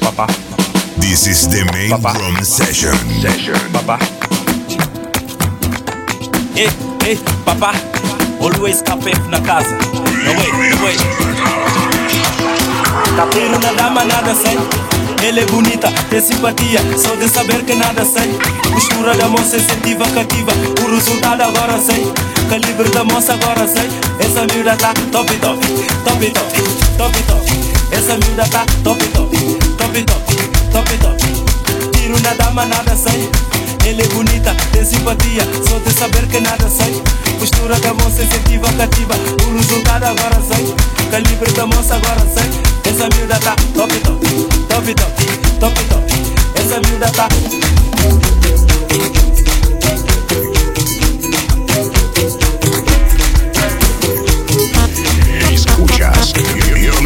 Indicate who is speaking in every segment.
Speaker 1: Papá.
Speaker 2: This is the main
Speaker 1: Papa.
Speaker 2: drum session.
Speaker 1: Papá. Ei, ei, papá. Always café na casa. No way, no way. Capeiro na dama nada sei. Ela é bonita, tem simpatia, só de saber que nada sei. Postura da moça incentiva, cativa, o resultado agora sei. Calibre da moça agora sei. Essa miúda tá top top, top top, top top. Essa miúda tá top top, top top, top top. Tiro na dama nada sei. Ela é bonita, tem simpatia, só de saber que nada sei. Postura da moça incentiva, cativa, o resultado agora sei. Calibre da moça agora sei. Essa miúda tá top top, top top, top top. Essa miúda tá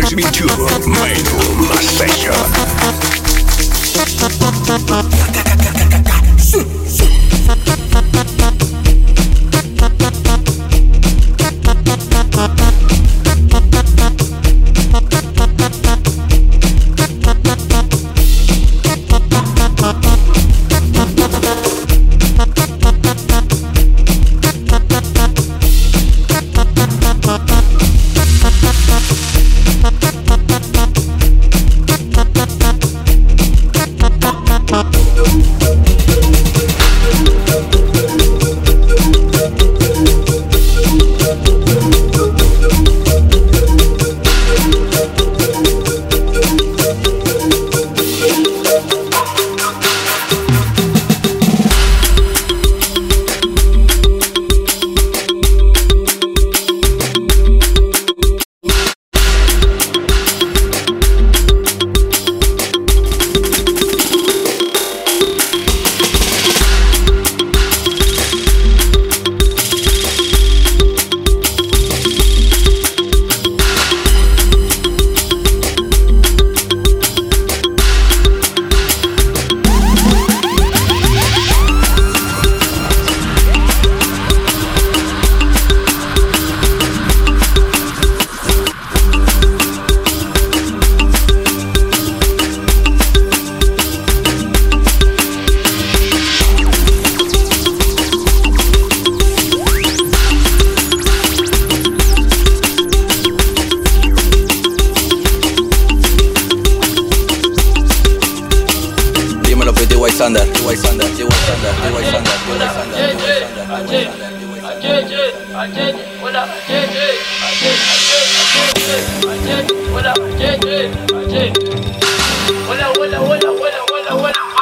Speaker 2: You're listening to Main Room Session.
Speaker 3: I did
Speaker 4: what I did, I did, I did, what I did, I. What I, what I, what I, what I, what I, what I.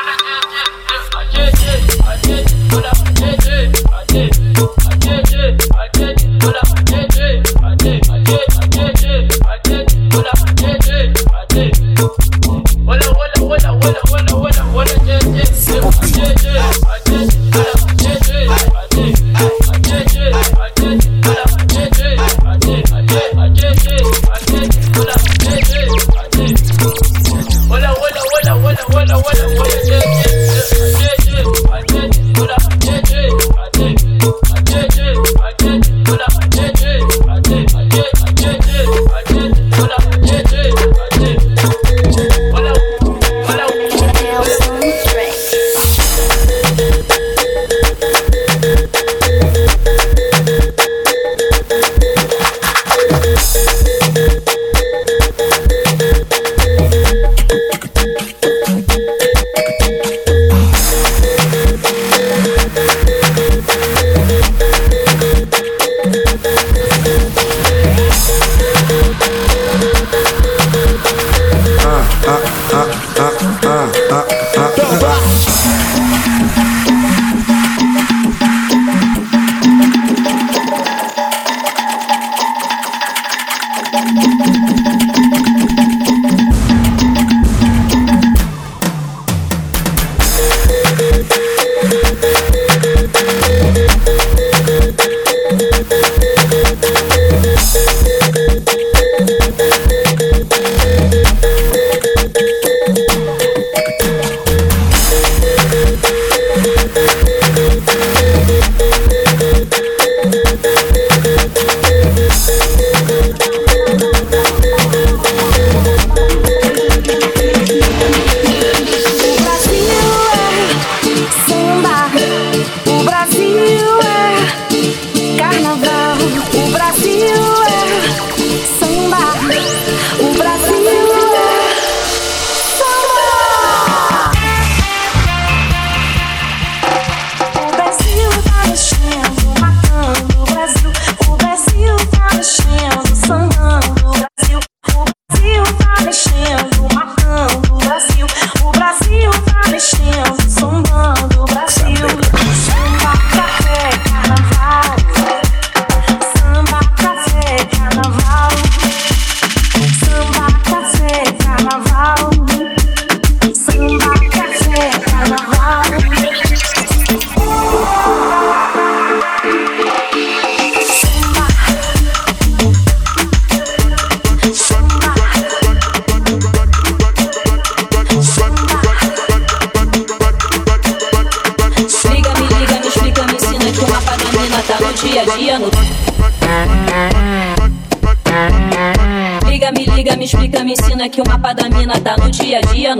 Speaker 4: que o mapa da mina tá no dia a dia.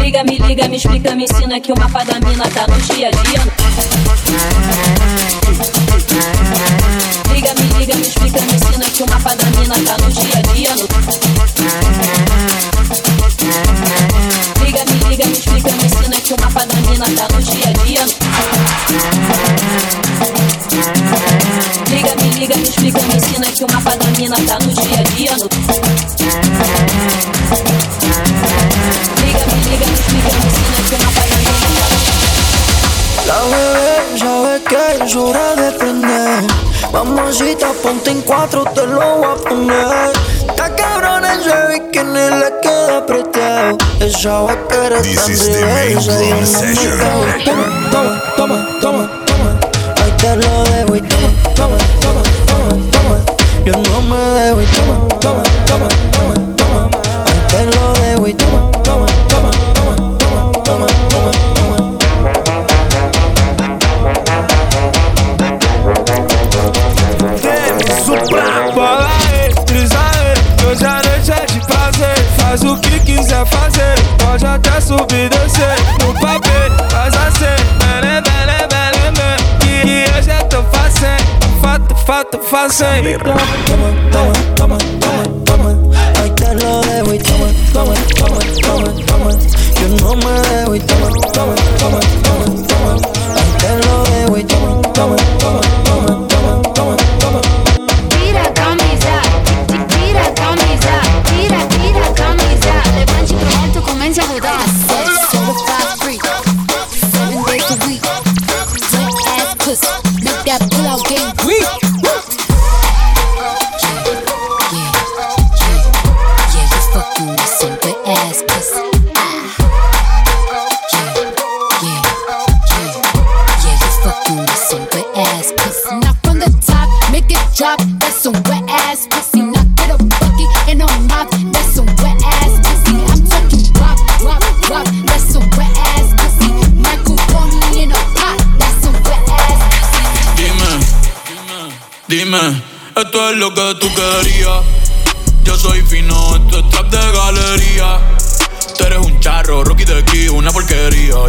Speaker 4: Liga, me liga, me explica, me ensina que o mapa da mina tá no dia a dia. Liga, me liga, me explica, me ensina que o mapa da mina tá no dia a dia. Mina tá no dia a dia. Liga, me liga, me explica, me ensina que o mapa da mina tá no dia a dia.
Speaker 5: La bebé sabe que es hora de prender. Mamacita, ponte en cuatro, te lo voy a poner. Está cabrón ese bikini, le queda apretado. Esa vaquera
Speaker 2: This
Speaker 5: tan
Speaker 2: is the main
Speaker 5: no
Speaker 2: session.
Speaker 5: quedo. Toma, toma, toma, toma, Yo no me dejo y toma,
Speaker 6: fato, fácil.
Speaker 5: Toma, toma, toma, toma,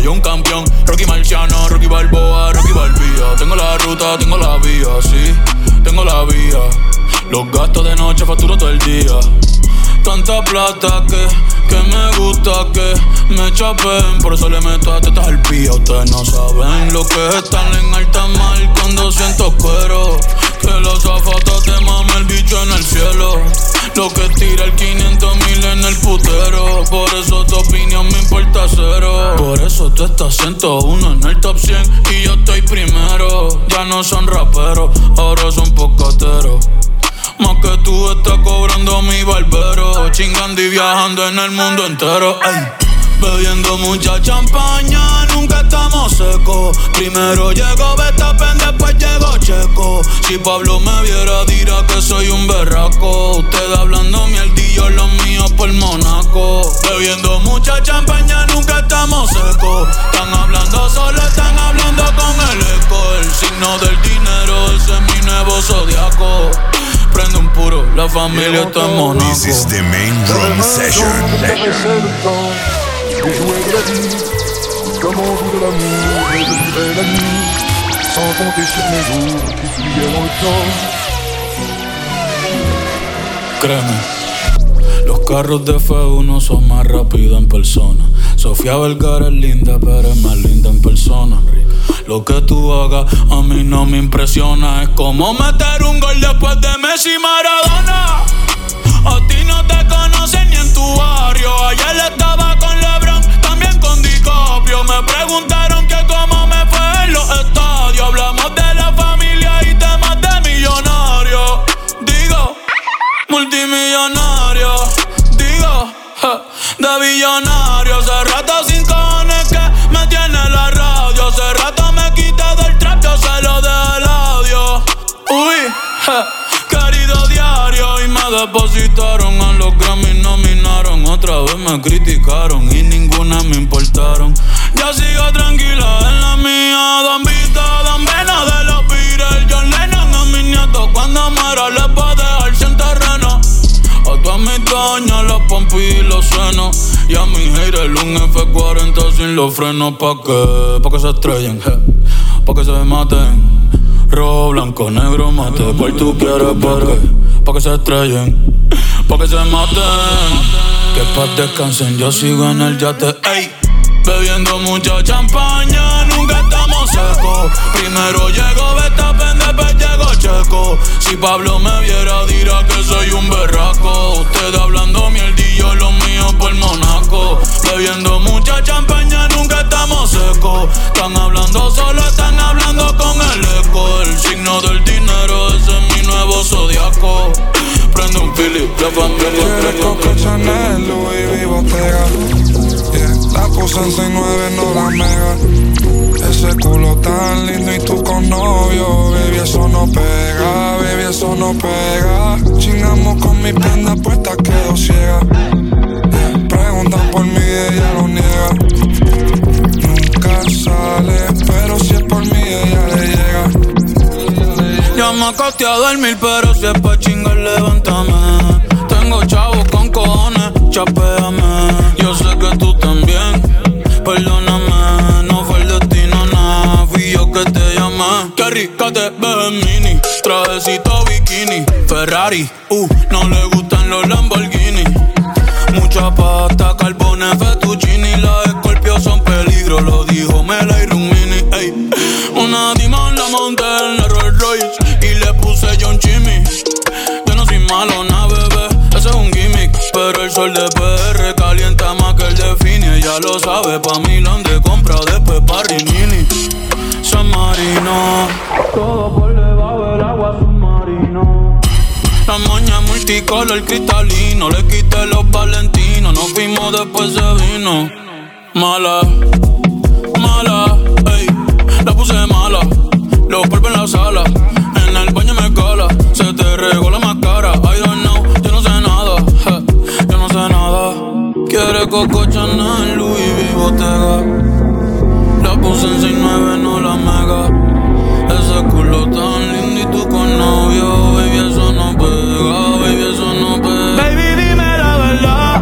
Speaker 5: Yo
Speaker 7: un campeón, Rocky Marciano, Rocky Balboa, Rocky Balbía. Tengo la ruta, tengo la vía, sí, tengo la vía. Los gastos de noche facturo todo el día. Tanta plata que, que me gusta que me chapen. Por eso le meto a tetas al pía Ustedes no saben lo que es estar en alta mar Cuando siento cuero. Que los zapatos te mame el bicho en el cielo. Lo que tira el 500 mil en el putero. Por eso tu opinión me importa cero. Por eso tú estás 101 en el top 100 Y yo estoy primero. Ya no son raperos, ahora son pocateros más que tú estás cobrando mi barbero. Chingando y viajando en el mundo entero. Ey. Bebiendo mucha champaña, nunca estamos secos. Primero llegó Betapen, después llegó Checo. Si Pablo me viera, dirá que soy un berraco. Usted hablando mierdillo, los míos por Monaco. Bebiendo mucha champaña, nunca estamos secos. Están hablando solo, están hablando con el eco. El signo del dinero, ese es mi nuevo zodiaco. Prende un puro, la familia está en Monaco.
Speaker 2: This is the main drum session.
Speaker 8: De l'amour, et sans compter sur mes jours qui fuyaient dans le temps.
Speaker 7: Créeme, los carros de F1 son más rápidos en persona. Sofía Vergara es linda, pero es más linda en persona. Lo que tú hagas a mí no me impresiona. Es como meter un gol después de Messi Maradona. A ti no te conocen ni en tu barrio. Ayer estaba con LeBron, también con DiCaprio. Me preguntaron que cómo me fue en los estadios. Hablamos de la familia y temas de millonarios. Digo, multimillonario. Digo, de billonario. Hace rato sin cojones que me tiene la radio. depositaron, a los Grammy nominaron. Otra vez me criticaron y ninguna me importaron. Ya sigo tranquila en la mía, don Vito, don Vena de los Beatles. John Lennon a mis nietos cuando muera les va a dejar sin terreno. A tu amitoña los pompis y los senos. Y a mi haters un F40 sin los frenos. ¿Pa' qué? Pa' que se estrellen, pa' que se maten. Blanco, negro, mate, ¿cuál tú quieres pa' que, pa' que se estrellen, pa' que se maten? Que pa' descansen, yo sigo en el yate, ey. Bebiendo mucha champaña, nunca estamos secos. Primero llego Verstappen, después llego Checo. Si Pablo me viera, dirá que soy un berraco. Ustedes hablando mierdillo, lo mío por Bebiendo mucha champaña, nunca estamos secos. Están hablando solo, están hablando con el eco. El signo del dinero, ese es mi nuevo zodiaco. Prende un pili, la familia,
Speaker 9: Chanel, Louis Bottega yeah. La puse en 69, no la mega Ese culo tan lindo y tú con novio Baby, eso no pega, baby, eso no pega Chingamos con mi prenda puesta, quedo ciega por mí, ella lo niega Nunca sale, pero si es por mí, ella le llega
Speaker 7: Ya me acosté a dormir, pero si es pa' chingar, levántame. Tengo chavos con cojones, chapéame. Yo sé que tú también, perdóname. No fue el destino, nada, fui yo que te llamé. Qué rica te ves mini, trajecito bikini. Ferrari, uh, no le gustan Lo sabe, pa' Milán de compra, después pa' Rimini. San Marino, todo por debajo del agua submarino. La moña multicolor cristalino, le quité los valentinos, nos fuimos después se vino. Mala, mala, ey, la puse mala, los polvos en la sala, en el baño me cala, se te regó la más cara, Coco Chanel, Louis V, Bottega, la puse en 69, no la mega. Ese culo tan lindo y tú con novio, baby, eso no pega, baby, eso no pega. Baby, dime la verdad.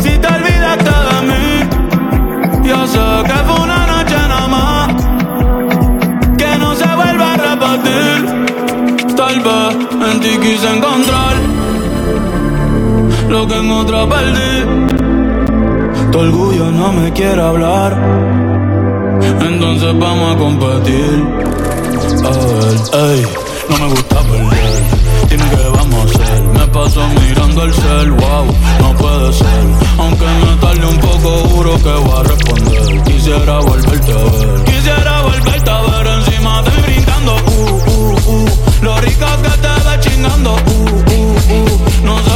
Speaker 7: Si te olvidaste de mí, yo sé que fue una noche nada más. Que no se vuelva a repetir. Tal vez en ti quise encontrar lo que en otra perdí. Tu orgullo no me quiere hablar. Entonces vamos a competir. A ver, ey, no me gusta perder. Dime qué vamos a hacer. Me paso mirando el cel, wow, no puede ser. Aunque me tarde un poco, juro que voy a responder. Quisiera volverte a ver. Quisiera volverte a ver encima de mí brincando. Uh, uh, uh. Lo rico que te ve chingando. Uh, uh, uh. No sé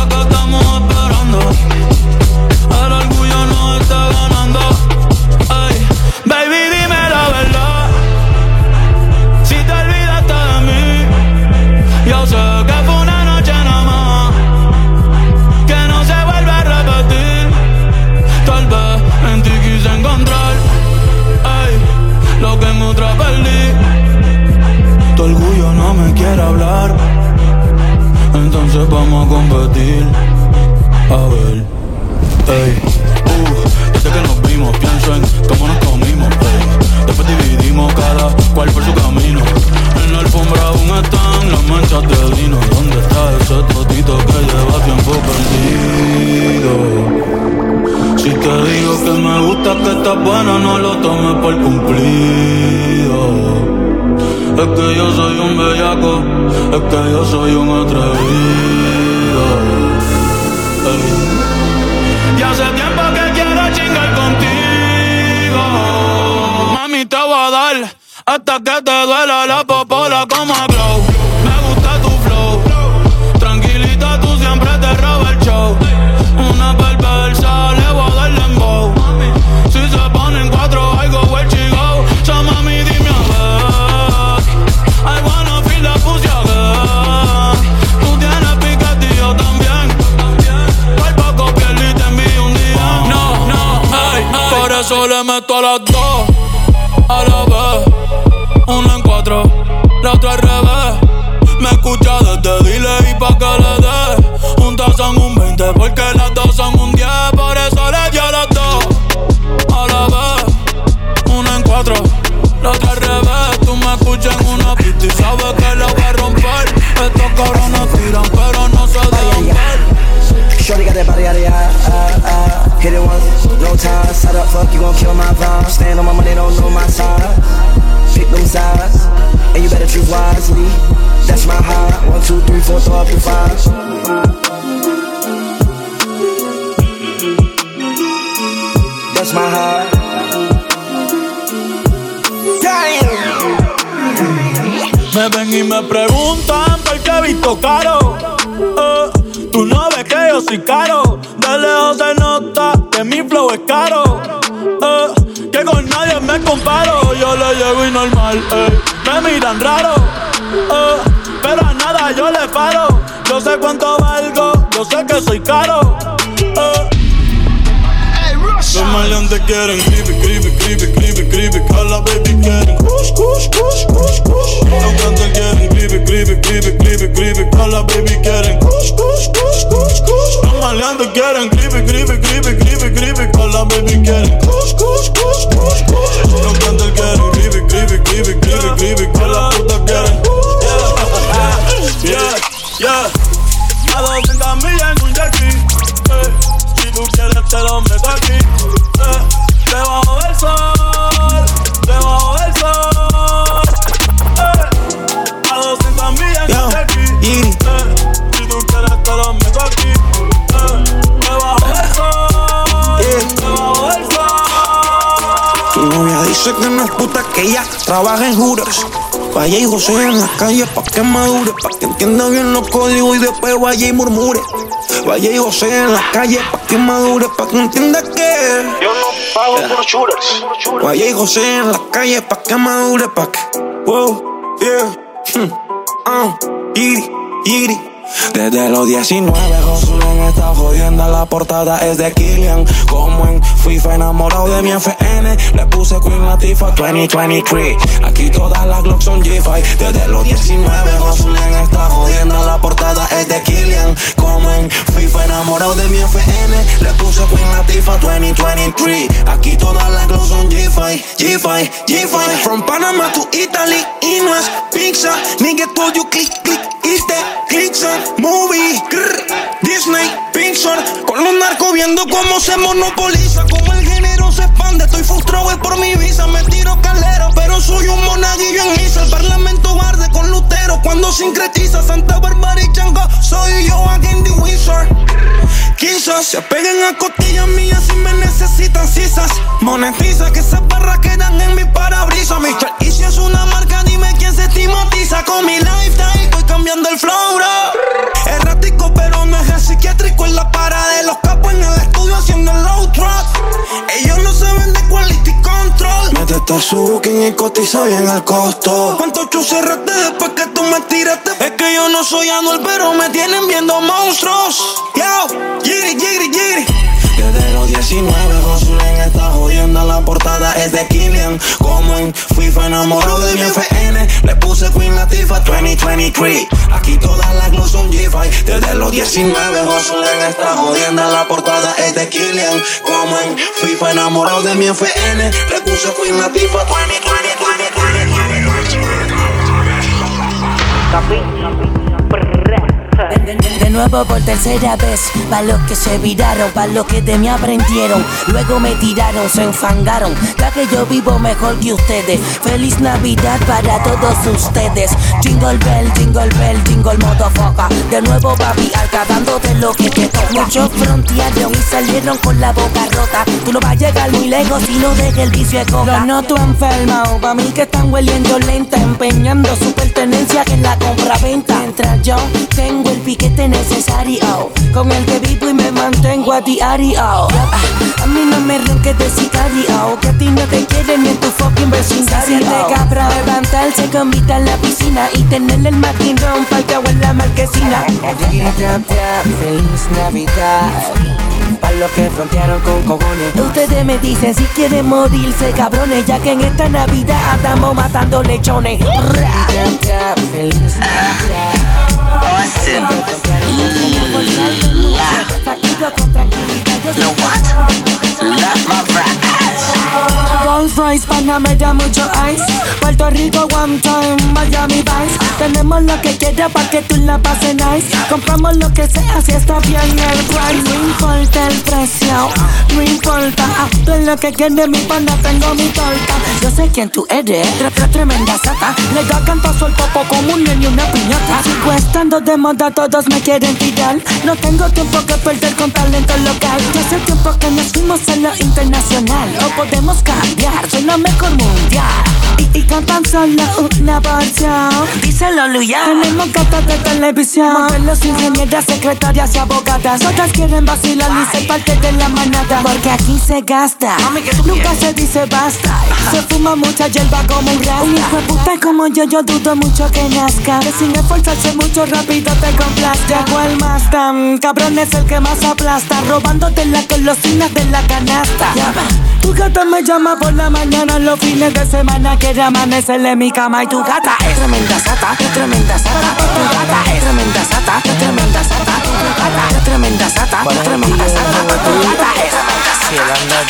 Speaker 7: on time. Side fuck, you gon' kill my vibe. Stand on my money, don't know my side. Pick them sides, and you better choose wisely. That's my high. One,
Speaker 10: two, three, four, that's my heart.
Speaker 7: Me ven y me preguntan por qué he visto caro. Eh, tú no ves que yo soy caro. De lejos se nota mi flow es caro. Eh, que con nadie me comparo. Yo le llego y normal. eh, me miran raro. eh, pero a nada yo le paro. Yo sé cuánto valgo. Yo sé que soy caro. Los maleantes quieren creepy, creepy, creepy, creepy, creepy. A la baby quieren kush, kush, kush, kush, kush. Los cantantes quieren creepy, creepy, creepy, creepy, creepy. A la baby quieren kush, kush, kush, kush, kush. Los maleantes quieren baby quieren
Speaker 10: ella trabaja en Hooters. Vaya y José en la calle pa' que madure, pa' que entienda bien los códigos y después vaya y murmure. Vaya y José en la calle pa' que madure, pa' que entienda que yo no pago por shooters. Vaya y José en la calle pa' que madure, pa' que. Wow, yeah. Hmm. Ah, yiri, yiri. Desde los 19, Josulen está jodiendo. La portada es de Killian. Como en FIFA, enamorado de mi FN. Le puse Queen Latifah 2023. Aquí todas las Glocks son G5. Desde los 19, Josulen está jodiendo. La portada es de Killian. Como en FIFA, enamorado de mi FN. Le puse Queen Latifah 2023. Aquí todas las Glocks son G5, G5, G5. From Panama to Italy. Y no es pizza. Nigga told you click, click. Is the clicks on movie? Grr, Disney, Pixar. Con los narcos viendo cómo se monopoliza. Como el género se expande. Estoy frustrado por mi visa. Me tiro calero, pero soy un monaguillo en misa. El parlamento arde con Lutero. Cuando sincretiza Santa Bárbara y Chango. Soy yo again the wizard. Quizás se peguen a costillas mías si me necesitan cisas. Monetiza que esas barras quedan en mi parabrisas. Mr. Easy es una marca, dime quién se estigmatiza con mi lifestyle. Estoy cambiando el flow, bro. Errático, pero no es psiquiátrico en la parada de los capos en el estudio haciendo el low track. Ellos no saben de quality Métete su booking y cotiza bien el costo. ¿Cuántos chus cerraste después que tú me tiraste? Es que yo no soy Anuel, pero me tienen viendo monstruos. Yo, Giri, Giri, Giri. Desde los 19, Josulen está jodiendo la portada es de Killian. Como en FIFA enamorado de mi FN. Le puse Queen Latifah 2023. Aquí todas las globos son G5. Desde los 19, Josulen está jodiendo la portada es de Killian. Como en FIFA enamorado de mi FN. Le puse Queen Latifah
Speaker 11: De, de nuevo por tercera vez, pa' los que se viraron, pa' los que de mí aprendieron. Luego me tiraron, se enfangaron. Ya que yo vivo mejor que ustedes. Feliz Navidad para todos ustedes. Jingle bell, jingle bell, jingle motherfucker. De nuevo papi, alcanzándote lo que te toca. Muchos frontearon y salieron con la boca rota. Tú no vas a llegar muy lejos si no dejes el vicio de coca. Los noto enfermado, pa' mí que están hueliendo lenta, empeñando su pertenencia en la compra-venta. Mientras yo tengo el piquete necesario, con el que vivo y me mantengo a diario. Ah, A mí no me ronques de sicario, que a ti no te quieren ni en tu fucking vecindario. de cabrón, levantarse con vista en la piscina y tenerle el maquinón pa'l que en la marquesina. Feliz Navidad. Pa' los que frontearon con cojones Ustedes me dicen si quieren morirse cabrones Ya que en esta Navidad estamos matando lechones Feliz
Speaker 12: Austin. La. Know what? Love my rap. Van Colombia me da mucho ice. Puerto Rico one time, Miami Vice. Tenemos lo que quieras para que tú la pases nice. Compramos lo que sea si está bien el price. No importa el precio, no importa. Hazlo lo que quieres, mi pana, tengo mi torta. Yo sé quién tú eres, tre- tre- tremenda sata. Le da cantazo al popo como un niño una piñata. Sigo estando de moda, todos me quieren tirar. No tengo tiempo que perder con talento local. Ya hace tiempo que nos fuimos a lo internacional. O podemos cambiar, soy la mejor mundial. Y, y cantan solo una porción. Díselo, Luya. Tenemos gatas de televisión. Modelos, ingenieras, secretarias y abogadas. Otras quieren vacilar y ser parte de la manada. Porque aquí se gasta. Nunca se dice basta. Se fuma mucha hierba como un rasta. Un hijo de puta como yo, yo dudo mucho que nazca. Que sin esforzarse mucho rápido te complazca. ¿Cuál más tan cabrón es el que más aplasta? Robándote las golosinas de la canasta. Tu gata me llama por la mañana los fines de semana. Quiere amanecerle en mi cama y tu gata es tremenda sata, es tremenda sata. Tu gata es tremenda sata, es tremenda sata. Tu gata es tremenda sata, tremenda sata. Tu gata es tremenda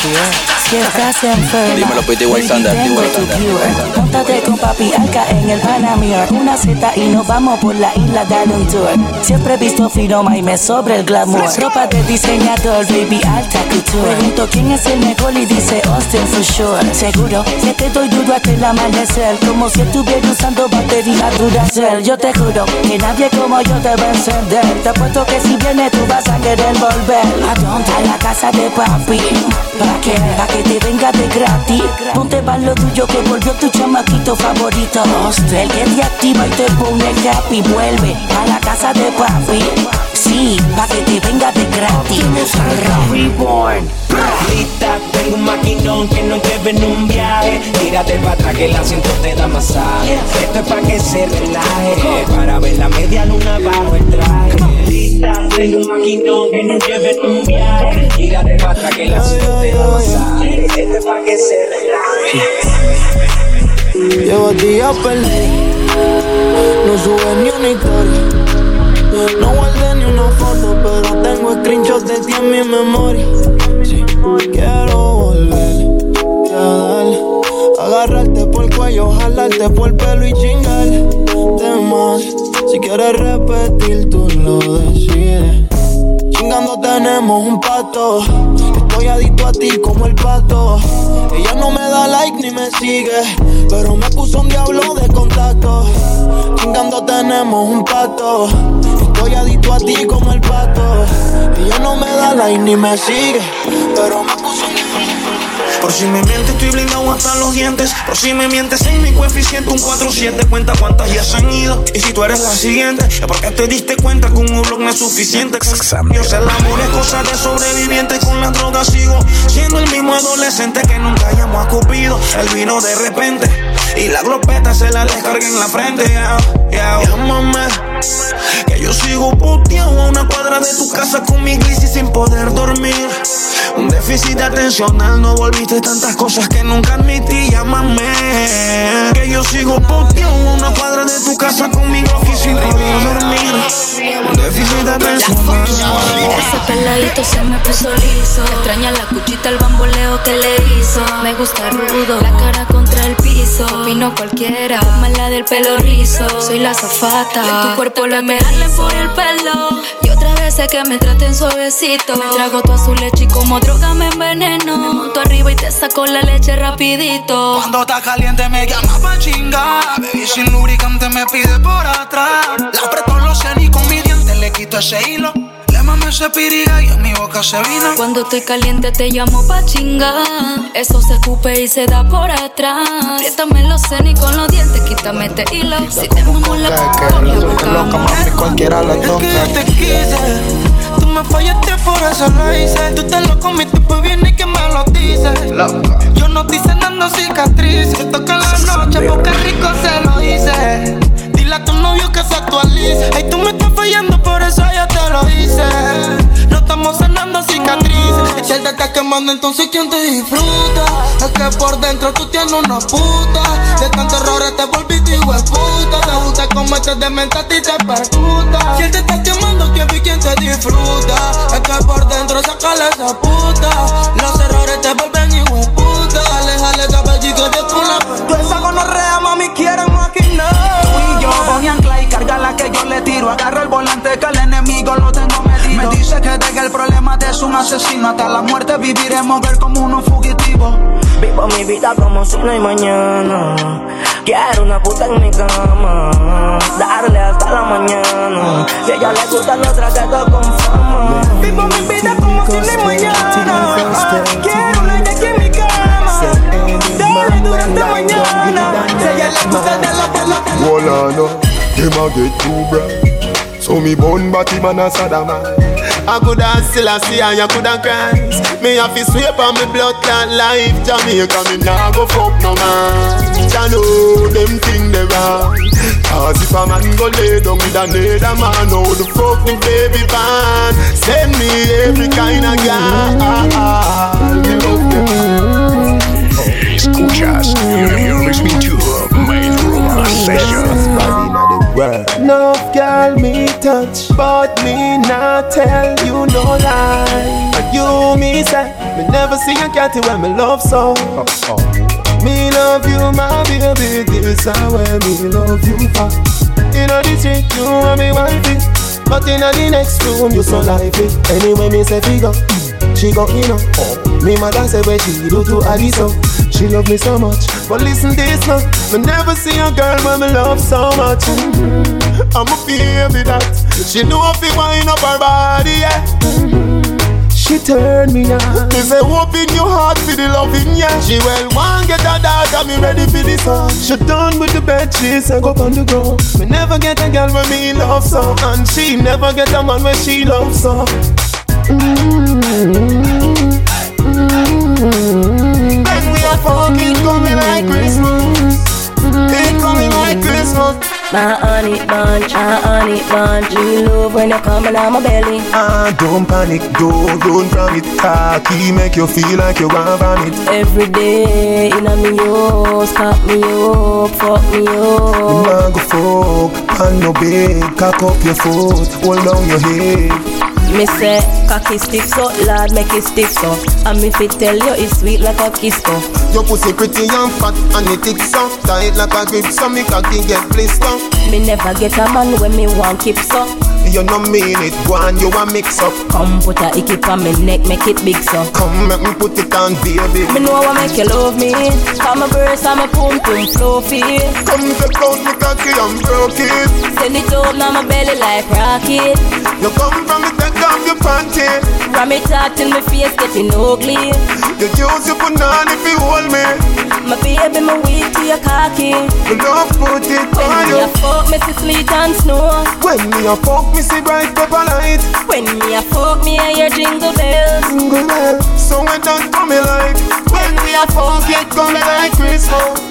Speaker 12: sata. Si estás enferma,
Speaker 3: Dímelo, Pity White
Speaker 12: cure. Póntate con papi acá en el Panamir Una cita y nos vamos por la isla dar un tour. Siempre he visto firoma y me sobra el glamour. Ropa de diseñador, baby, alta couture. Pregunto quién es el mejor y dice Austin for sure. Seguro que te doy duro hasta el amanecer. Como si estuviera usando batería Duracell Yo te juro que nadie como yo te va a encender. Te apuesto que si vienes tú vas a querer volver. ¿A dónde? A la casa de papi. ¿Pa' qué? Pa' que te venga de gratis Ponte pa' lo tuyo que volvió tu chamaquito favorito El que te activa y te pone happy Vuelve a la casa de papi Sí, pa' que te venga de gratis Reborn
Speaker 13: Lista, tengo un maquinón que no lleve en un viaje. Tírate para atrás que el asiento te da masaje. Esto es para que se relaje. Para ver la media luna bajo el traje. Lista, tengo un maquinón que no lleve en un viaje. Tírate para atrás
Speaker 14: Llevo días perdido, no sube ni una historia. No guardé ni una foto, pero tengo screenshots de ti en mi memoria. Sí, quiero volver a agarrarte por el cuello, jalarte por el pelo y chingarte más. Si quieres repetir, tú lo decides. Chingando tenemos un pato. Estoy adicto a ti como el pato. Ella no me da like ni me sigue. Pero me puso un diablo de contacto. Chingando tenemos un pato. Estoy adicto a ti como el pato. Ella no me da like ni me sigue. Pero me puso un
Speaker 10: Por si me mientes, estoy blindado hasta los dientes. Por si me mientes, en mi coeficiente un 4-7. Cuenta cuántas ya se han ido. Y si tú eres la siguiente, es porque te diste cuenta que un blog no es suficiente. Yo sé, el amor es cosa de sobreviviente. Con las drogas sigo siendo el mismo adolescente que nunca llamó a Cupido. Él vino de repente. Y la glopeta se la descarga en la frente. Yeah, yeah. Llámame. Que yo sigo puteado a una cuadra de tu casa con mi crisis sin poder dormir. Un déficit atencional, no volviste tantas cosas que nunca admití. Llámame. Que yo sigo puteado a una cuadra de tu casa con mi crisis
Speaker 15: se me puso liso. Extraña la cuchita, el bamboleo que le hizo. Me gusta rudo, la cara contra el piso. Opino cualquiera, mala del pelo rizo. Soy la zafata. De tu cuerpo lo me por el pelo. Y otra vez sé que me traten suavecito. Me trago toda su leche y como droga me enveneno. Me monto arriba y te saco la leche rapidito.
Speaker 10: Cuando está caliente me llama pa' chingar. Baby, sin lubricante me pide por atrás. La aprieto los senos y con mi diente le quito ese hilo. Le mame ese piriga y en mi boca se vino.
Speaker 15: Cuando estoy caliente te llamo pa' chingar. Eso se escupe y se da por atrás. Apriétame los senos y con los dientes quítame este hilo. Si te mamo la boca, la boca.
Speaker 14: mami, cualquiera la
Speaker 10: Es
Speaker 14: toca.
Speaker 10: que yo te quise, tú me fallaste por eso lo hice. Tú te lo comiste pues viene y que me lo dices. Yo no estoy cenando cicatrices. Te toca la noche porque rico se lo hice. Dile a tu novio que se actualice. Ay, tú me estás fallando, por eso yo te lo hice. No estamos cenando cicatrices. Si él te está quemando, entonces ¿quién te disfruta? Es que por dentro tú tienes una puta. De tantos errores te volviste igual puta. Te gusta como te dementa a ti te percuta. Si él te está quemando, ¿quién vi quién te disfruta? Es que por dentro sacale esa puta. Los errores te vuelven igual puta. Jale, jale, esa chico de tu
Speaker 16: Tú esa gonorrea, mami, quieren maquinar. Es un asesino. Hasta la muerte viviremos, ver como unos fugitivos.
Speaker 17: Vivo mi vida como si no hay mañana. Quiero una puta en mi cama. Darle hasta la mañana. Si a ella le gusta la otra con fama.
Speaker 16: Vivo mi vida como si no hay mañana. Quiero una aquí en mi cama. Darle durante mañana. Si a ella le gusta de la de la
Speaker 18: Hold on, no. Them a get too bright. So me born body man a Saddam. I coulda still a see and you coulda cry. Me have to sweep on me blood clot life. Jamaica me nah go fuck no man. Ya know them thing they wrong. Cause if a man go lay down with another man, how the fuck the baby born? Send me every kind of girl. Me love them.
Speaker 2: Escuchas, you're, listening to Main Room Session.
Speaker 19: No girl me touch, but me not tell you no lie. But you me say, me never see a cat when me love so. Me love you, my baby, this is where me love you for. In the street, you are me wifey, but in the next room, you so lively. Anyway, me say figure, she go in up. Me mother say where she do to Aliso. She love me so much, but listen this now. Me never see a girl when me love so much. I'm a baby that she know if you wind up her body, yeah. Mm-hmm. She turned me on. Me say open your heart for the loving, yeah. She well one get a got me ready for this song. She done with the bed sheets and go on the ground. Me never get a girl when me love so, and she never get a man when she love so. When we are fucking coming like Christmas. It coming like Christmas.
Speaker 17: My honey bunch, my honey bunch. Me love when you coming on my belly.
Speaker 19: Ah, don't panic, don't run from it. Cocky make you feel like you want vomit.
Speaker 17: Every day in a me house, cock me up, fuck me up.
Speaker 19: Nah go fuck, and no bed, cock up your foot, hold down your head.
Speaker 17: Me say, cocky stick so, lad make it stick so. And me fit tell you it's sweet like a kiss so.
Speaker 19: Your pussy pretty and fat and it thick so Tight like a grip so me cocky get blister
Speaker 17: Me never get a man when me want keep so.
Speaker 19: You no mean it, go on you a mix up
Speaker 17: Come put a icky on me neck, make it big so.
Speaker 19: Come make me put it on baby
Speaker 17: Me know what make you love me. Come a burst and me pum pum fluffy.
Speaker 19: Come take out me cocky and broke it
Speaker 17: Send it up now my belly like rocket.
Speaker 19: You come from me take off your panty
Speaker 17: Ram it out till my face getting ugly.
Speaker 19: You use your banana if you hold me
Speaker 17: My my your cocky.
Speaker 19: You love put it
Speaker 17: When
Speaker 19: on
Speaker 17: me a fuck, me see sleet and snow.
Speaker 19: When me a fuck me see bright pepper light
Speaker 17: When me a fuck, me a hear jingle bells.
Speaker 19: Jingle bell So when that coming like When we a fuck it coming like Christmas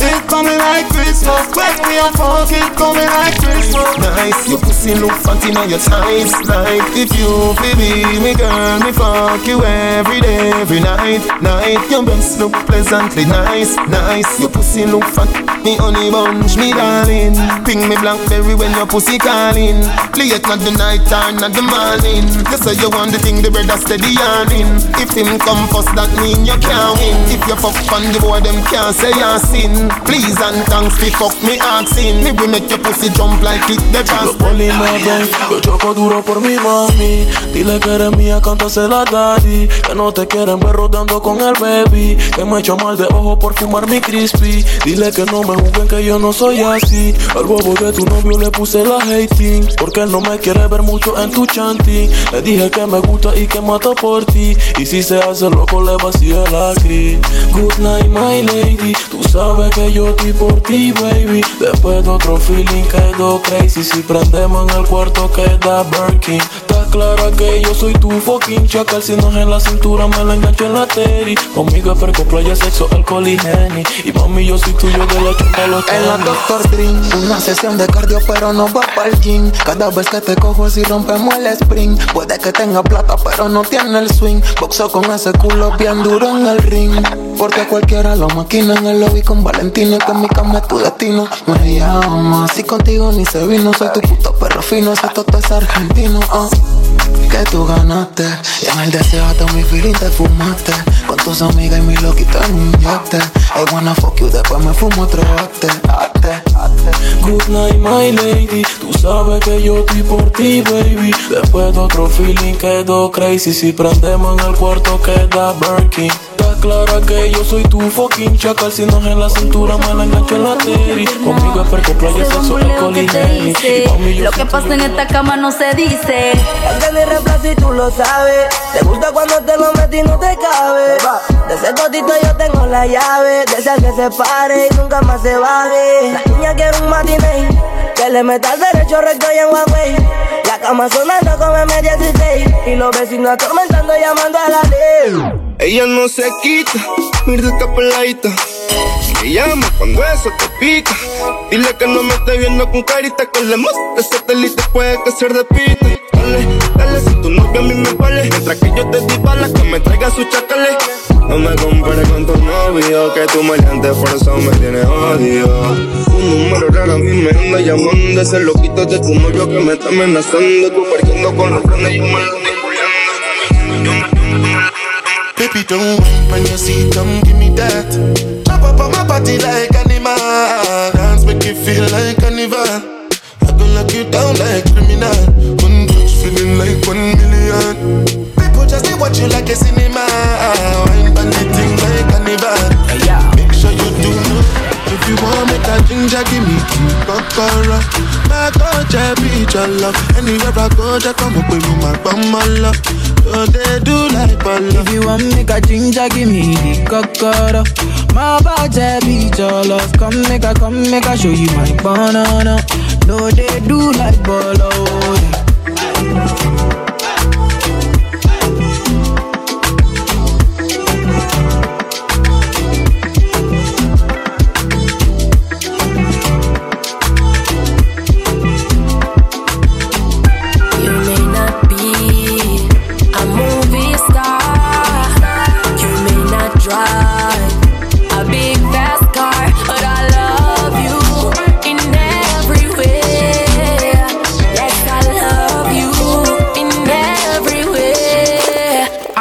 Speaker 19: It coming like Christmas. When we a fuck it coming like Christmas. Nice, your pussy look fat in your tights Like. If you baby me girl Me fuck you every day, every night Night, your breasts look pleasantly nice Nice, your pussy look fat Me honey bunch, me darling. Ping me blackberry when your pussy calling. Late not the night or not the morning. You say you want the thing, the brother steady yarning. If him come first, that mean you can't win. If you fuck on the boy, them can't say you sin Please and thanks, fi fuck me asking Me pussy jump like it, the
Speaker 9: ven, yo choco duro por mi mami. Dile que eres mía, la daddy. Que no te quieren ver rodando con el baby. Que me echo mal de ojo por fumar mi crispy. Dile que no me juzguen que yo no soy así. Al bobo de tu novio le puse la hating. Porque no me quiere ver mucho en tu chanting. Le dije que me gusta y que mato por ti. Y si se hace loco, le vacío la cri. Good night, my lady. Tú sabes que yo estoy por ti, baby. Después de otro feeling quedó crazy. Si prendemos en el cuarto queda Birkin. Está clara que yo soy tu fucking chacal. Si no es en la cintura, me la engancho en la teri. Conmigo es perco, playa, sexo, alcohol y henny. Y mami, yo soy tuyo de la chupa los
Speaker 16: En la. Doctor Dream, una sesión de cardio pero no va para el gym Cada vez que te cojo si rompemos el spring Puede que tenga plata pero no tiene el swing Boxeo con ese culo bien duro en el ring
Speaker 20: Porque cualquiera lo maquina en el lobby con Valentina. Que en mi cama es tu destino. Me llama, si contigo ni se vino. Soy tu puto perro fino, ese toto es argentino. ah. Que tú ganaste Y en el deseo hasta mi feeling te fumaste Con tus amigas y mi loquito en un yate I wanna fuck you, después me fumo otro ate, ate, ate
Speaker 9: Good night, my lady. Tú sabes que yo estoy por ti, baby. Después de otro feeling quedó crazy. Si prendemos en el cuarto queda Birkin. Clara que yo soy tu fucking chacal. Si no es en la cintura, me la engancho en la teri. Conmigo es perco, playa, sexo, alcohol y
Speaker 15: Lo que pasa en esta cama no se dice
Speaker 17: Es mi reemplazo y tú lo sabes. Te gusta cuando te lo metí y no te cabe. De ese totito yo tengo la llave. De esa que se pare y nunca más se baje. La niña quiere un matiné. Que le meta al derecho recto y en way. La cama sonando como M16. Y los vecinos atormentando llamando a la ley.
Speaker 21: Ella no se quita, mira esta peladita. Me llama cuando eso te pica. Dile que no me esté viendo con carita. Que le muestre satélite puede que se repita. Dale, dale, si tu novio a mí me vale. Mientras que yo te di balas, que me traiga su chacale. No me compares con tu novio, que tu por eso me tienes odio. Un número raro a mí me anda llamando. Ese loquito de tu novio que me está amenazando. Tú parqueando con los planes y me
Speaker 22: don't whine when you see come give me that. Chop up on my body like animal. Dance make you feel like carnival. I gon' lock you down like criminal. One touch feeling like one million. People just they watch you like a cinema. Wine on the thing like carnival. Make sure you do. If you want make a ginger, give me key, kokoro. My coach, I be your love. Anywhere I go, just come up with me, my bum, my love. So they do like ball.
Speaker 23: If you want make a ginger, give me the cocoa. My body your love. Come make a, come make a show you my banana. No, they do like bolo.
Speaker 15: Oh,
Speaker 23: you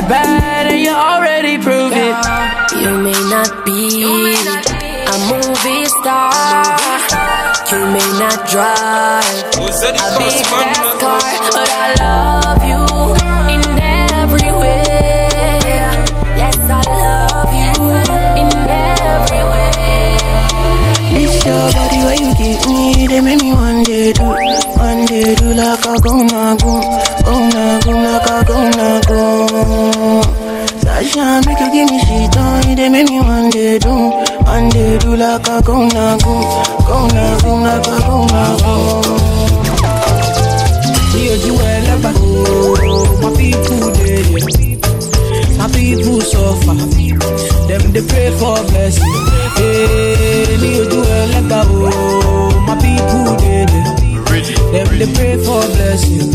Speaker 23: You're bad and you already proved it.
Speaker 15: You may not be a movie star. You may not drive a big fast car, but I love you in every way. Yes, I love you in every way.
Speaker 20: It's your body where you give me, they make me one day do, one day do like a go na go, make me one do, one day do like a go na go, go na go like a go na go.
Speaker 23: Ní ojú ẹlẹ́gbà my people dey my people suffer dem dey pray for blessing. Eh, Ní ojú ẹlẹ́gbà my people dey dem dey pray for blessing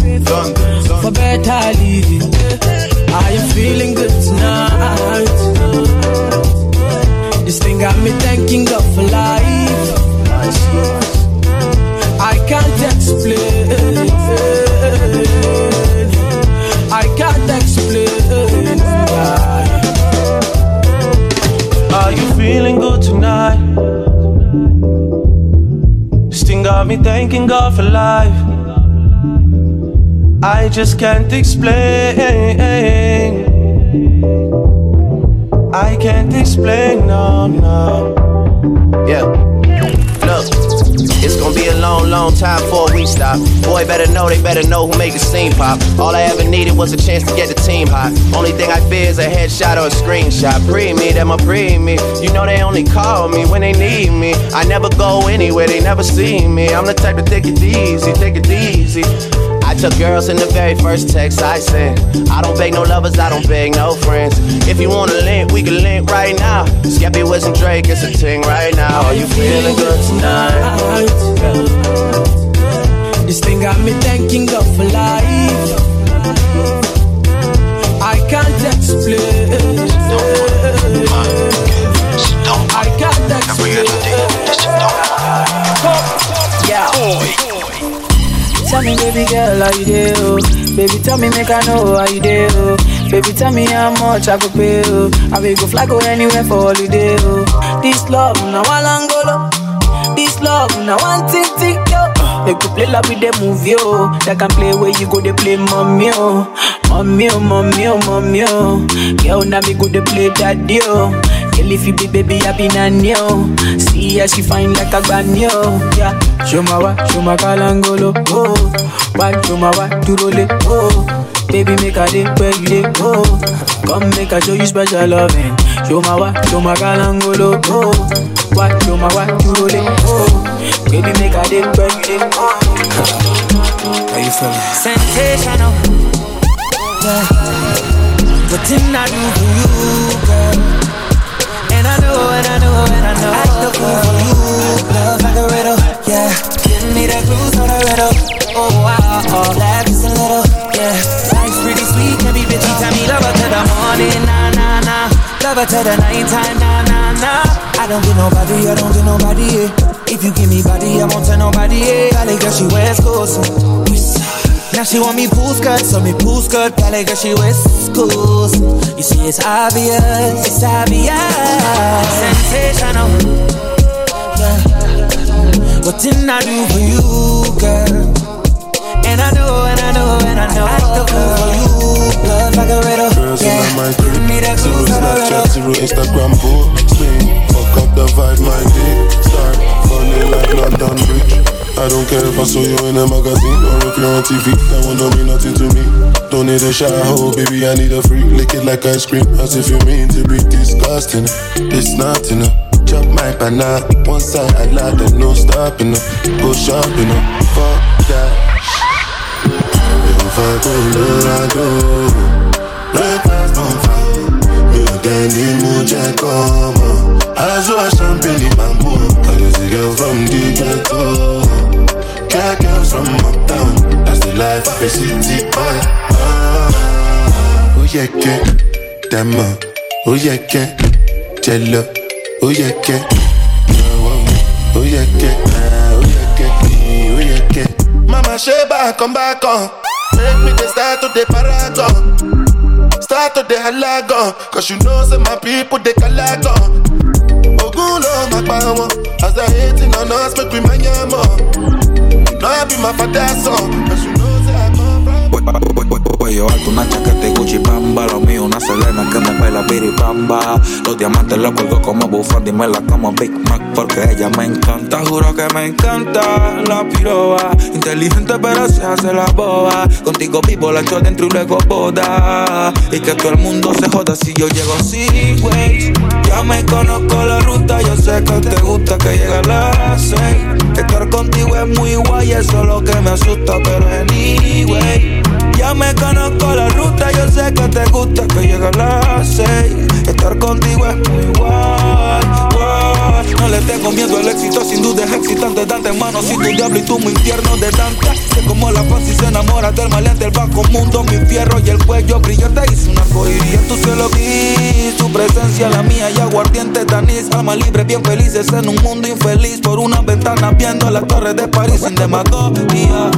Speaker 23: for better living. I am feeling good tonight. This thing got me thanking God for life. I can't explain. I can't explain.
Speaker 9: Are you feeling good tonight? This thing got me thanking God for life. I just can't explain. I can't explain, no, no. Yeah.
Speaker 24: Look, it's gonna be a long, long time before we stop. Boy, better know, they better know who made the scene pop. All I ever needed was a chance to get the team hot. Only thing I fear is a headshot or a screenshot. Pre me, them a pre me. You know they only call me when they need me. I never go anywhere, they never see me. I'm the type to take it easy, take it easy. Took girls in the very first text I sent. I don't beg no lovers, I don't beg no friends. If you wanna link, we can link right now. Skeppy with some Drake, it's a ting right now. Are you feeling good tonight?
Speaker 23: This thing got me thanking God for life. I can't explain. Girl, how you do? Oh? Baby, tell me, make I know how you do. Oh? Baby, tell me how much I could pay. Oh? I will go fly go oh anywhere for holiday. Oh? This love, now one angolo. This love, now one tick tick yo. They could play love with the movie, oh. yo. They can play where you go, they play mommy, oh. Mommy, oh, mommy, oh, mommy, oh. Girl, now me go, they play daddy, oh. Girl, if you be baby, I be nanny, oh. See how she fine like a granny, oh. Yeah. Show my wa, show my kalangolo, oh. Why, show my roll it, oh. Baby, make a day where you dey, oh. Come make a show you special loving. Show my wa, show my kalangolo, oh. Why, show my roll it, oh. Baby, make a day where you dey, oh.
Speaker 10: How you feeling? Sensational. Yeah. What didn't I do for you, girl? And I know, and I know, and I know. I fool for you, love like a riddle. Yeah, give me that cruise on the riddle. Oh wow, oh, laugh just a little. Yeah, life's pretty sweet, can be bitchy. Tell me love her to the morning, nah nah nah. Love her to the nighttime, nah nah nah. I don't get nobody, I don't get nobody. Yeah. If you give me body, I won't tell nobody. Yeah. Valley girl, she wears clothes. Now she want me pool skirt, so me pool skirt. Valley girl, she wears schools. You see, it's obvious, it's obvious, sensational. Yeah. What didn't I do for you, girl? And I know, and I know, and I know. I the fool for you, love like a riddle.
Speaker 22: Girls
Speaker 10: yeah.
Speaker 22: in my crib,
Speaker 10: Give me that
Speaker 22: zero
Speaker 10: cruise on the riddle.
Speaker 22: Snapchat, zero Instagram posting. Fuck up the vibe, my day start falling like London Bridge. I don't care if I saw you in a magazine or if you're on TV. That one don't mean nothing to me. Don't need a shower, baby. I need a freak. Lick it like ice cream, as if you mean to be disgusting. It's not enough. Chop my banana, one side I lie, there's no stopping up. Go shopping up, fuck that. If I go low, I go. Breakfast bonfire, mi ò dẹ̀ ní mú jẹ́ kọ́ mọ̀. Aṣọ champagne bamboo, I just girl from the ghetto. Got girls from uptown. That's the life of a city boy. Oh yeah, ah, get demo. Oh yeah, yeah, jello. Oh yeah, yeah, Oh yeah, yeah. Oh yeah, yeah. Oh yeah, yeah. Mama Sheba, come back on. Make me the start to the paragon. Start to the halagon. Cause you know, say my people, they calagon. Ogun lo ma pa won. I they hating on us, make we mania more. Up. You know I be my father son, cause you know say I come from.
Speaker 7: Cuello alto, una chaqueta y Gucci Bamba Los diamantes los cuelgo como bufanda Y me la como Big Mac porque ella me encanta. Juro que me encanta la piroba Inteligente pero se hace la boba. Contigo vivo la echo dentro y luego boda. Y que todo el mundo se joda si yo llego sin ways Ya me conozco la ruta, yo sé que te gusta que llegue a las seis Estar contigo es muy guay, eso es lo que me asusta Pero anyway ya me conozco la ruta, yo sé que te gusta que llegue a las seis. Estar contigo es muy guay, guay. No le tengo miedo al éxito, sin duda es excitante. Dante mano, si tu diablo y tú mi infierno de Dante. Sé como la paz y se enamora del maleante, el bajo mundo, mi fierro y el cuello brillante. Hice un arcoíris en tu cielo vi su presencia, la mía y aguardiente danís. Alma libre, bien felices en un mundo infeliz. Por una ventana viendo las torres de París sin demagogia.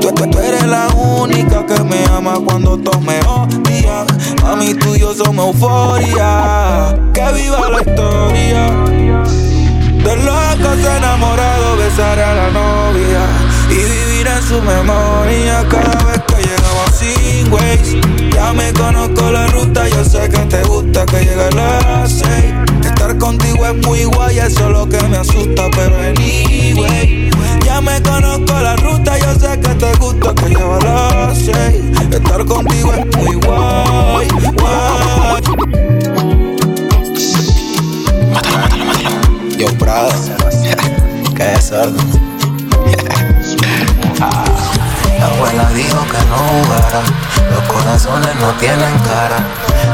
Speaker 7: Tú, tú eres la única que me ama cuando todos me odian. Mami, tú y yo somos euforia. Que viva la historia. De locos enamorados besar a la novia y vivir en su memoria cada vez que llegamos sin ways. Ya me conozco la ruta, yo sé que te gusta que llegue a las seis. Estar contigo es muy guay, eso es lo que me asusta, pero anyway.
Speaker 25: Ya me conozco la
Speaker 7: ruta, yo sé que te gusta que llegue a las seis. Estar contigo es
Speaker 25: abuela dijo que no jugara, los corazones no tienen cara.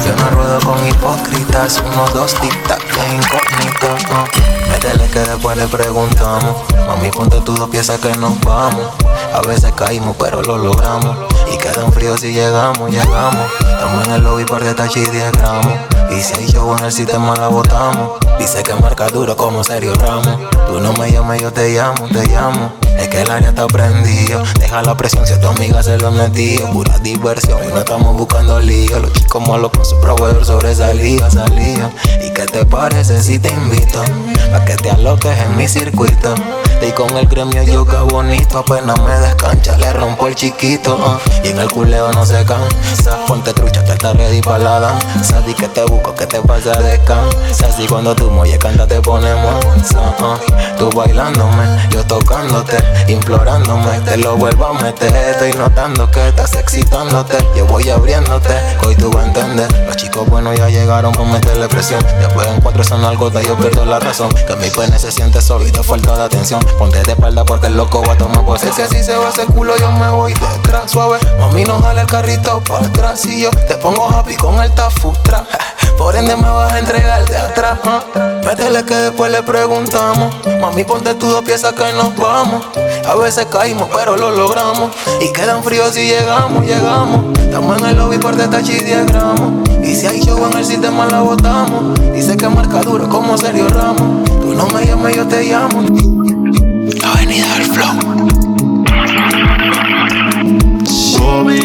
Speaker 25: Yo no ruedo con hipócritas, unos dos tic-tac de incógnito. no. Métele que después le preguntamos. Mami, ponte tus dos piezas que nos vamos. A veces caímos, pero lo logramos. Y quedan fríos si llegamos, llegamos. Estamos en el lobby por detalle y 10 gramos. Y si hay en el sistema la botamos. Dice que marca duro como Sergio Ramos. Tú no me llames, yo te llamo, te llamo. Es que el área está prendido. Deja la presión si a tu amiga se lo han. Pura diversión y no estamos buscando lío. Los chicos malos con su proveedor sobresalía, salía. ¿Y qué te parece si te invito? A que te aloques en mi circuito. Y con el gremio yoga bonito, apenas me descancha, le rompo el chiquito. ah. Y en el culeo no se cansa. Ponte trucha que está ready para la danza. Di que te busco, que te pasa descansa. Así cuando tu muelle canta te ponemos. ah. Tú bailándome, yo tocándote, implorándome. Te lo vuelvo a meter. Estoy notando que estás excitándote. Yo voy abriéndote, hoy tú vas a entender. Los chicos buenos ya llegaron con meterle presión. Después en cuatro son algo yo pierdo la razón. Que mi pene se siente solo y te falta de atención. Ponte de espalda porque el loco va a tomar posesión. Si así se va hacer culo, yo me voy detrás suave. Mami, no jale el carrito para atrás. Y yo te pongo happy con el tafustra. Por ende me vas a entregar de atrás. ah. Métele que después le preguntamos. Mami, ponte tus dos piezas que nos vamos. A veces caímos, pero lo logramos. Y quedan fríos si llegamos, llegamos. Estamos en el lobby por detalle y 10 gramos. Y si hay show en el sistema la botamos. Dice que marca duro como Sergio Ramos. Tú no me llames, yo te llamo.
Speaker 10: Bobby,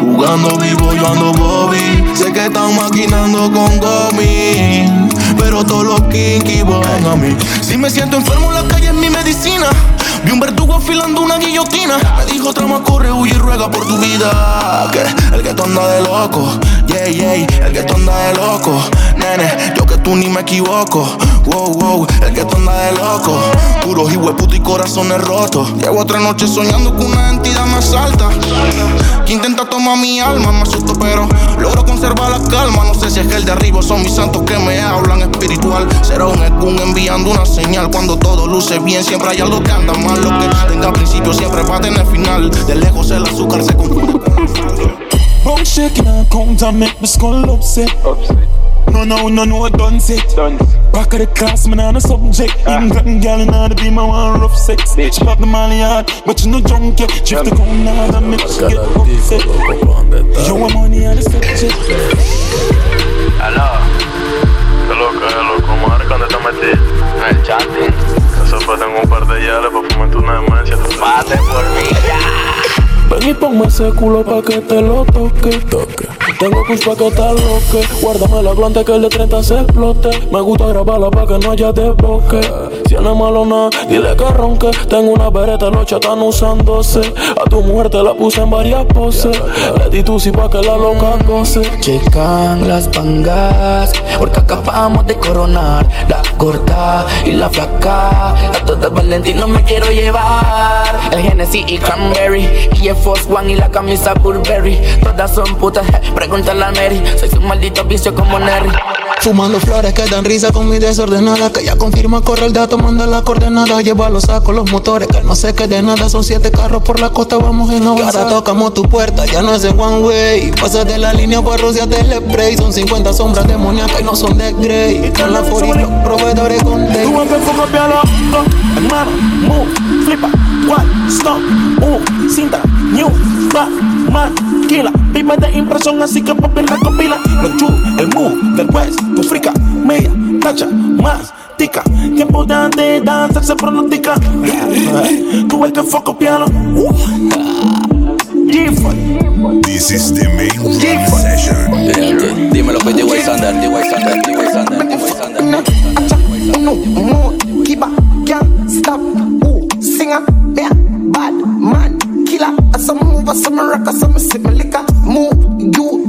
Speaker 10: jugando vivo yo ando Bobby. Sé que están maquinando con Gomi, pero todos los kinky van a mí. Si me siento enfermo en la calle es mi medicina. Vi un verdugo afilando una guillotina. Me dijo trama, corre, huye y ruega por tu vida. Que el que tú anda de loco, yeah, yeah, el que tú anda de loco. Nene, yo que tú ni me equivoco. Wow, wow, el que tú anda de loco. Puros puto y corazones rotos. Llevo otra noche soñando con una entidad más alta. Que intenta tomar mi alma, me asusto, pero logro conservar la calma. No sé si es que el de arriba son mis santos que me hablan espiritual. Será un Ekun enviando una señal. Cuando todo luce bien, siempre hay algo que anda mal. Lo que tenga principio siempre va a tener final. De lejos el azúcar se confunde.
Speaker 7: Shaking and count and make my skull upset. No, no, no, no, I done set. Back of the class, man, on a subject. England girl, and the be my one rough sex. She pop the molly hard, but you no drunk yet. Drift the cone hard and make she get upset. Yo, I'm money on the subject.
Speaker 9: Aló. ¿Qué loco, qué loco? Madre, ¿dónde te metí? En el chat. Eso fue, tengo un par de hielo para fumarte una demencia. Pate por mí,
Speaker 7: Ven y ponme ese culo pa' que te lo toque. toque. Tengo push pa' que te aloque. Guárdame la glante que el de 30 se explote. Me gusta grabarla pa' que no haya desboque. Si es malo nada, dile que ronque. Tengo una bereta, los están usándose. A tu mujer te la puse en varias poses. Le di tu sí pa' que la loca goce.
Speaker 5: Checan las pangas, porque acabamos de coronar la gorda y la flaca. A todas Valentino me quiero llevar. El Genesis y Cranberry, y el Force One y la camisa Burberry. Todas son putas, pregúntale a Mary. Soy un maldito vicio como Nerry.
Speaker 25: Fumando flores que dan risa con mi desordenada. Que ya confirma, corre el dato, manda la coordenada. Lleva los sacos, los motores, que no sé qué de nada. Son siete carros por la costa, vamos en avanzada. Ahora tocamos tu puerta, ya no es de one way. Pasa de la línea por Rusia del spray. Son 50 sombras demoníacas y no son de Grey. Con la furia los proveedores con day
Speaker 7: Tú empiezas a copiarlo, hermano, move, flipa, one, stop, move, cinta, new, back, maquila, pime de impresión, así que papi recopila, los chu, el move, del west, tu frica, media, tacha, más, tica, tiempo de antes, danza se pronostica, tú el que fue a copiarlo,
Speaker 2: This is the main room session.
Speaker 3: Dímelo, pues, D-Way Sander, D-Way Sander, D-Way Sander, D-Way Sander.
Speaker 26: No more, keep up, can't stop. Ooh, singer, yeah, bad man, some move, some rock, some sip my liquor. Move, you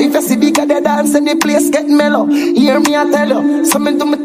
Speaker 26: If you see bigger the dance and the place get mellow. Hear me, I tell you. Something to me